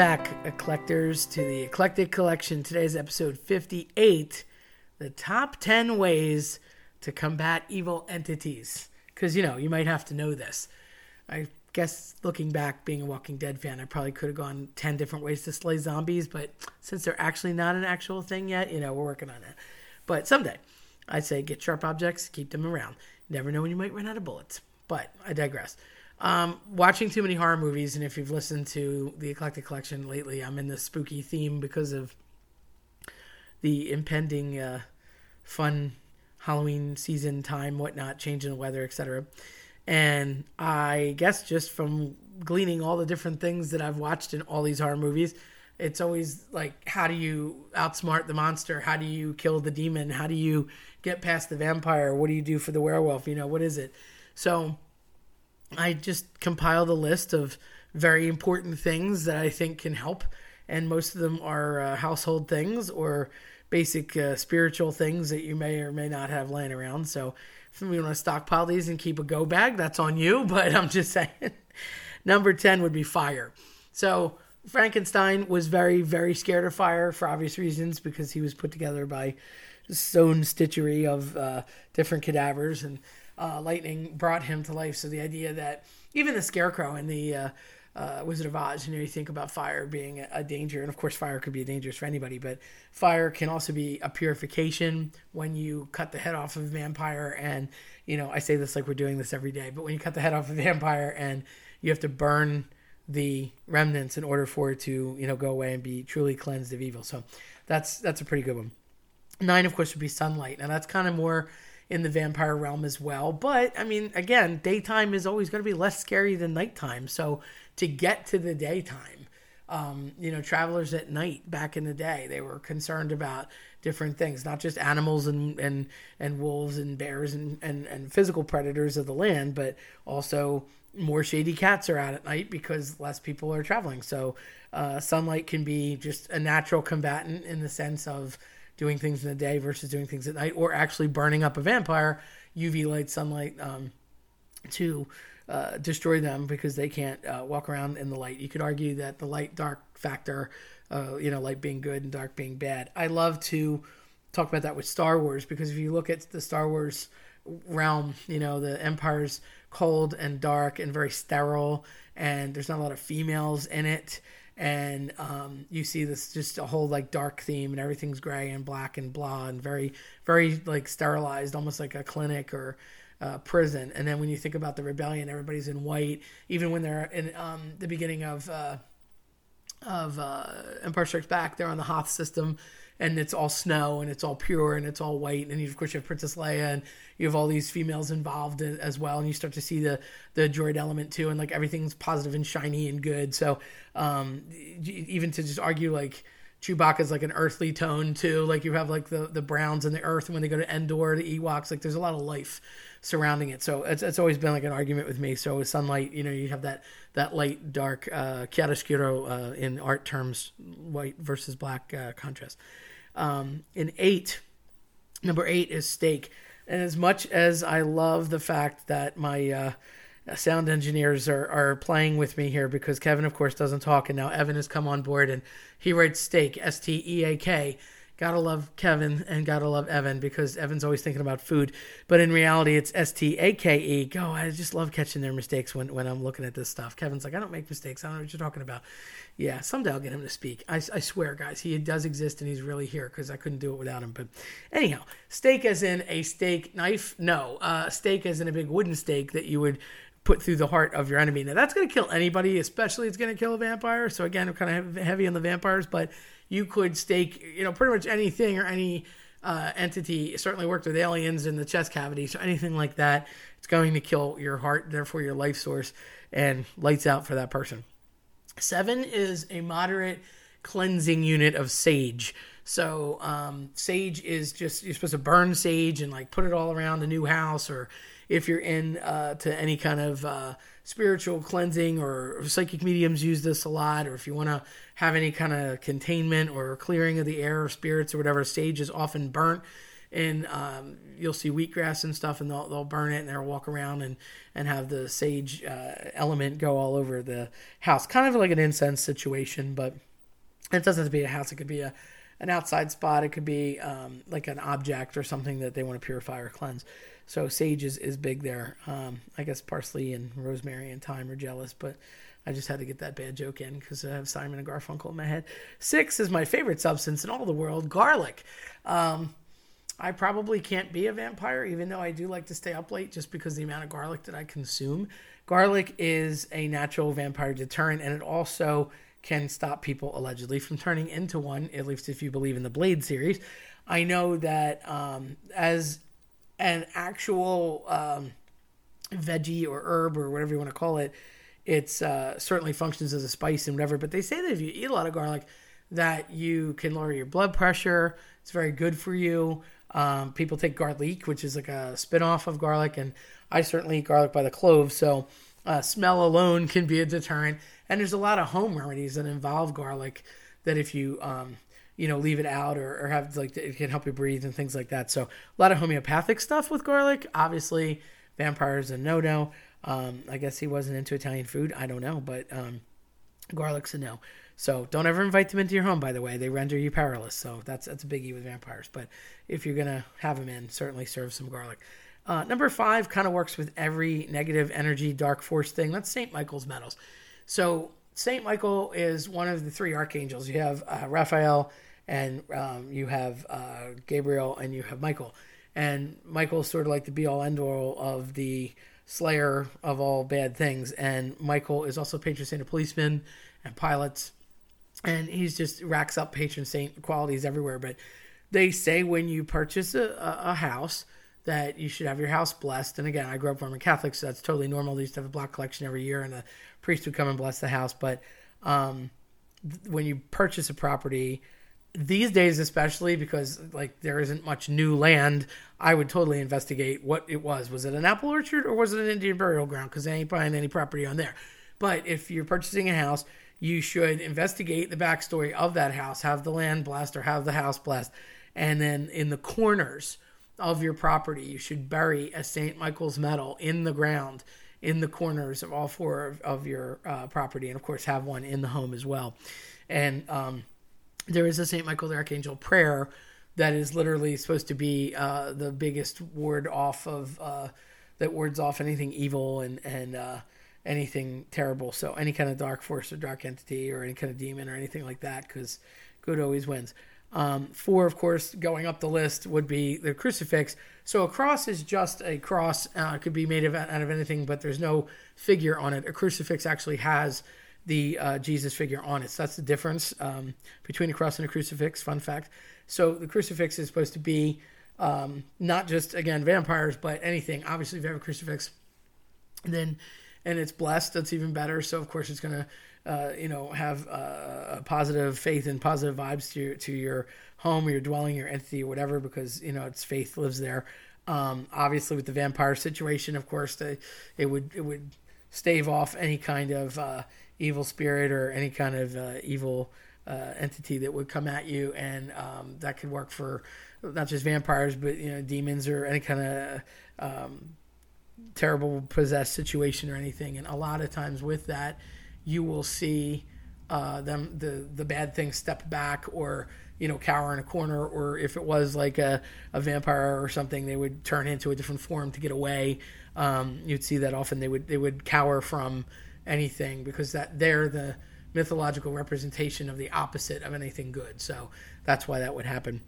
back, uh, collectors, to the Eclectic Collection. Today's episode 58 The Top 10 Ways to Combat Evil Entities. Because, you know, you might have to know this. I guess looking back, being a Walking Dead fan, I probably could have gone 10 different ways to slay zombies, but since they're actually not an actual thing yet, you know, we're working on it. But someday, I'd say get sharp objects, keep them around. Never know when you might run out of bullets. But I digress. Um, watching too many horror movies, and if you've listened to the Eclectic Collection lately, I'm in the spooky theme because of the impending uh, fun Halloween season time, whatnot, changing the weather, etc. And I guess just from gleaning all the different things that I've watched in all these horror movies, it's always like, how do you outsmart the monster? How do you kill the demon? How do you get past the vampire? What do you do for the werewolf? You know, what is it? So I just compiled a list of very important things that I think can help, and most of them are uh, household things or basic uh, spiritual things that you may or may not have laying around. So if you want to stockpile these and keep a go bag, that's on you. But I'm just saying. Number 10 would be fire. So Frankenstein was very, very scared of fire for obvious reasons because he was put together by stone stitchery of uh, different cadavers and uh, lightning brought him to life. So the idea that even the scarecrow in the uh, uh, Wizard of Oz, you know, you think about fire being a, danger, and of course, fire could be dangerous for anybody, but fire can also be a purification when you cut the head off of a vampire. And, you know, I say this like we're doing this every day, but when you cut the head off of a vampire and you have to burn the remnants in order for it to, you know, go away and be truly cleansed of evil. So that's that's a pretty good one. Nine, of course, would be sunlight. Now that's kind of more in the vampire realm as well. But I mean, again, daytime is always going to be less scary than nighttime. So to get to the daytime, um, you know, travelers at night back in the day, they were concerned about different things, not just animals and and, and wolves and bears and, and, and physical predators of the land, but also more shady cats are out at night because less people are traveling. So uh, sunlight can be just a natural combatant in the sense of doing things in the day versus doing things at night, or actually burning up a vampire, UV light, sunlight, um, to uh, destroy them because they can't uh, walk around in the light. You could argue that the light dark factor, uh, you know, light being good and dark being bad. I love to talk about that with Star Wars because if you look at the Star Wars realm, you know, the Empire's cold and dark and very sterile, and there's not a lot of females in it and um, you see this just a whole like dark theme and everything's gray and black and blah and very very like sterilized almost like a clinic or uh, prison. And then when you think about the rebellion everybody's in white even when they're in um, the beginning of uh, of uh, Empire Strikes Back they're on the Hoth system and it's all snow and it's all pure and it's all white and you, of course you have Princess Leia and you have all these females involved as well and you start to see the the droid element too and like everything's positive and shiny and good. So um, even to just argue like Chewbacca's like an earthly tone too like you have like the the browns and the earth and when they go to Endor the Ewoks like there's a lot of life surrounding it. So it's, it's always been like an argument with me. So with sunlight you know you have that that light dark uh, chiaroscuro uh, in art terms white versus black uh, contrast um, in eight, number eight is steak. And as much as I love the fact that my uh, sound engineers are, are playing with me here because Kevin, of course, doesn't talk, and now Evan has come on board and he writes steak, S T E A K. Gotta love Kevin and gotta love Evan because Evan's always thinking about food. But in reality, it's S T A K E. Go, I just love catching their mistakes when, when I'm looking at this stuff. Kevin's like, I don't make mistakes. I don't know what you're talking about. Yeah, someday I'll get him to speak. I, I swear, guys, he does exist and he's really here because I couldn't do it without him. But anyhow, steak as in a steak knife? No, uh, steak as in a big wooden stake that you would put through the heart of your enemy. Now that's going to kill anybody, especially it's going to kill a vampire. So again, I'm kind of heavy on the vampires, but you could stake, you know, pretty much anything or any uh, entity. certainly worked with aliens in the chest cavity, so anything like that, it's going to kill your heart, therefore your life source, and lights out for that person. Seven is a moderate cleansing unit of sage. So um, sage is just you're supposed to burn sage and like put it all around a new house, or if you're in uh, to any kind of uh, spiritual cleansing or psychic mediums use this a lot, or if you want to have any kind of containment or clearing of the air or spirits or whatever, sage is often burnt and um, you'll see wheatgrass and stuff, and they'll they'll burn it and they'll walk around and and have the sage uh, element go all over the house, kind of like an incense situation. But it doesn't have to be a house; it could be a an outside spot. It could be um, like an object or something that they want to purify or cleanse. So sage is, is big there. Um, I guess parsley and rosemary and thyme are jealous, but I just had to get that bad joke in because I have Simon and Garfunkel in my head. Six is my favorite substance in all the world, garlic. Um, I probably can't be a vampire, even though I do like to stay up late just because the amount of garlic that I consume. Garlic is a natural vampire deterrent, and it also can stop people allegedly from turning into one, at least if you believe in the Blade series. I know that um, as an actual um, veggie or herb or whatever you want to call it, it's uh, certainly functions as a spice and whatever. But they say that if you eat a lot of garlic, that you can lower your blood pressure. It's very good for you. Um, people take garlic, which is like a spin-off of garlic, and I certainly eat garlic by the clove. So uh, smell alone can be a deterrent. And there's a lot of home remedies that involve garlic that if you um, you know, leave it out or, or have like it can help you breathe and things like that. So a lot of homeopathic stuff with garlic. Obviously, vampires a no no. Um, I guess he wasn't into Italian food. I don't know, but um, garlic's a no. So don't ever invite them into your home. By the way, they render you powerless. So that's that's a biggie with vampires. But if you're gonna have them in, certainly serve some garlic. Uh, number five kind of works with every negative energy, dark force thing. That's Saint Michael's medals. So Saint Michael is one of the three archangels. You have uh, Raphael, and um, you have uh, Gabriel and you have Michael. And Michael is sort of like the be all end all of the slayer of all bad things. And Michael is also patron saint of policemen and pilots. And he's just racks up patron saint qualities everywhere. But they say when you purchase a, a house that you should have your house blessed. And again, I grew up Roman Catholic, so that's totally normal. They used to have a block collection every year, and a priest would come and bless the house. But um, when you purchase a property, these days especially because like there isn't much new land i would totally investigate what it was was it an apple orchard or was it an indian burial ground because they ain't buying any property on there but if you're purchasing a house you should investigate the backstory of that house have the land blessed or have the house blessed and then in the corners of your property you should bury a st michael's medal in the ground in the corners of all four of, of your uh, property and of course have one in the home as well and um, there is a St. Michael the Archangel prayer that is literally supposed to be uh, the biggest ward off of uh, that wards off anything evil and and uh, anything terrible. So any kind of dark force or dark entity or any kind of demon or anything like that, because good always wins. Um, four, of course, going up the list would be the crucifix. So a cross is just a cross. Uh, it could be made of, out of anything, but there's no figure on it. A crucifix actually has the uh, Jesus figure on it. So that's the difference um, between a cross and a crucifix. Fun fact. So the crucifix is supposed to be um, not just again vampires, but anything. Obviously, if you have a crucifix, then and it's blessed, that's even better. So of course, it's going to uh, you know have a positive faith and positive vibes to your, to your home, your dwelling, your entity, or whatever, because you know its faith lives there. Um, obviously, with the vampire situation, of course, the, it would it would stave off any kind of uh, evil spirit or any kind of uh, evil uh, entity that would come at you, and um, that could work for not just vampires, but you know demons or any kind of um, terrible possessed situation or anything. And a lot of times with that, you will see uh, them the the bad thing step back or you know cower in a corner, or if it was like a, a vampire or something, they would turn into a different form to get away. Um, you'd see that often. They would they would cower from anything because that they're the mythological representation of the opposite of anything good. So that's why that would happen.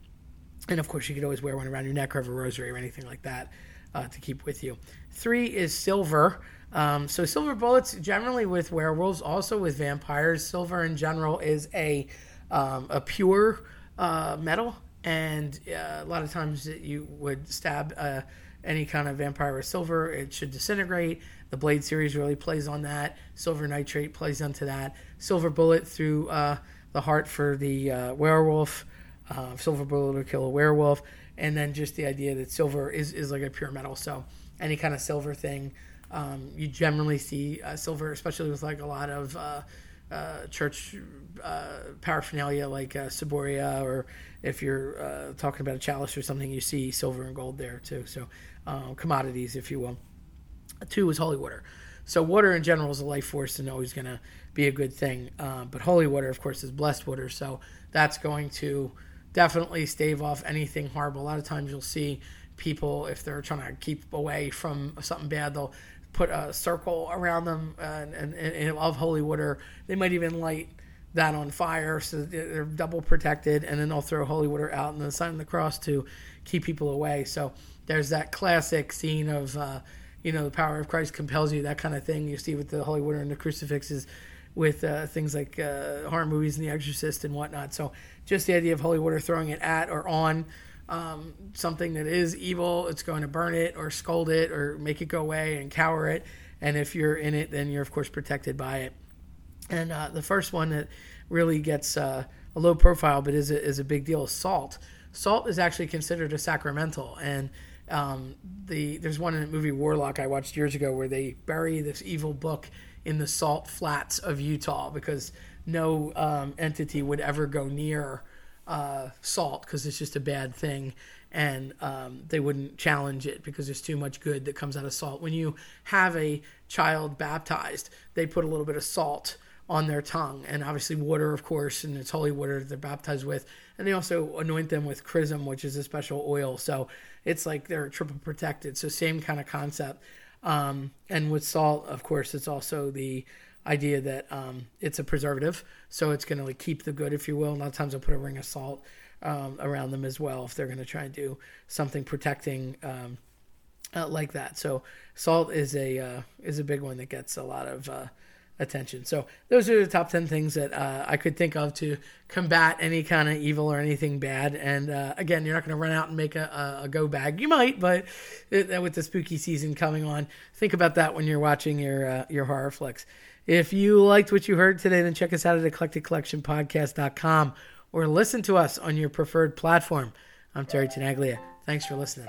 And of course, you could always wear one around your neck or have a rosary or anything like that uh, to keep with you. Three is silver. Um, so silver bullets generally with werewolves, also with vampires. Silver in general is a um, a pure uh, metal, and uh, a lot of times you would stab uh, any kind of vampire with silver. It should disintegrate. The Blade series really plays on that. Silver Nitrate plays onto that. Silver Bullet through uh, the heart for the uh, werewolf. Uh, silver Bullet will kill a werewolf. And then just the idea that silver is, is like a pure metal. So any kind of silver thing, um, you generally see uh, silver, especially with like a lot of uh, uh, church uh, paraphernalia like uh, ciboria, or if you're uh, talking about a chalice or something, you see silver and gold there too. So uh, commodities, if you will. Two is holy water. So water in general is a life force and always going to be a good thing. Um, but holy water, of course, is blessed water. So that's going to definitely stave off anything horrible. A lot of times you'll see people, if they're trying to keep away from something bad, they'll put a circle around them and, and, and of holy water. They might even light that on fire so they're double protected and then they'll throw holy water out and then sign of the cross to keep people away so there's that classic scene of uh, you know the power of christ compels you that kind of thing you see with the holy water and the crucifixes with uh, things like uh, horror movies and the exorcist and whatnot so just the idea of holy water throwing it at or on um, something that is evil it's going to burn it or scold it or make it go away and cower it. And if you're in it then you're of course protected by it. And uh, the first one that really gets uh, a low profile but is a, is a big deal is salt. Salt is actually considered a sacramental, and um, the there's one in the movie Warlock I watched years ago where they bury this evil book in the salt flats of Utah because no um, entity would ever go near uh, salt because it's just a bad thing and um, they wouldn't challenge it because there's too much good that comes out of salt. When you have a child baptized, they put a little bit of salt on their tongue, and obviously water, of course, and it's holy water that they're baptized with. And they also anoint them with chrism, which is a special oil. So it's like they're triple protected. So same kind of concept. Um, and with salt, of course, it's also the idea that um, it's a preservative, so it's going to like keep the good, if you will. A lot of times, I'll put a ring of salt um, around them as well if they're going to try and do something protecting um, uh, like that. So salt is a uh, is a big one that gets a lot of uh, attention. So those are the top 10 things that uh, I could think of to combat any kind of evil or anything bad. And uh, again, you're not going to run out and make a, a, a, go bag. You might, but it, with the spooky season coming on, think about that when you're watching your uh, your horror flicks. If you liked what you heard today, then check us out at eclecticcollectionpodcast.com or listen to us on your preferred platform. I'm Terry Tenaglia. Thanks for listening.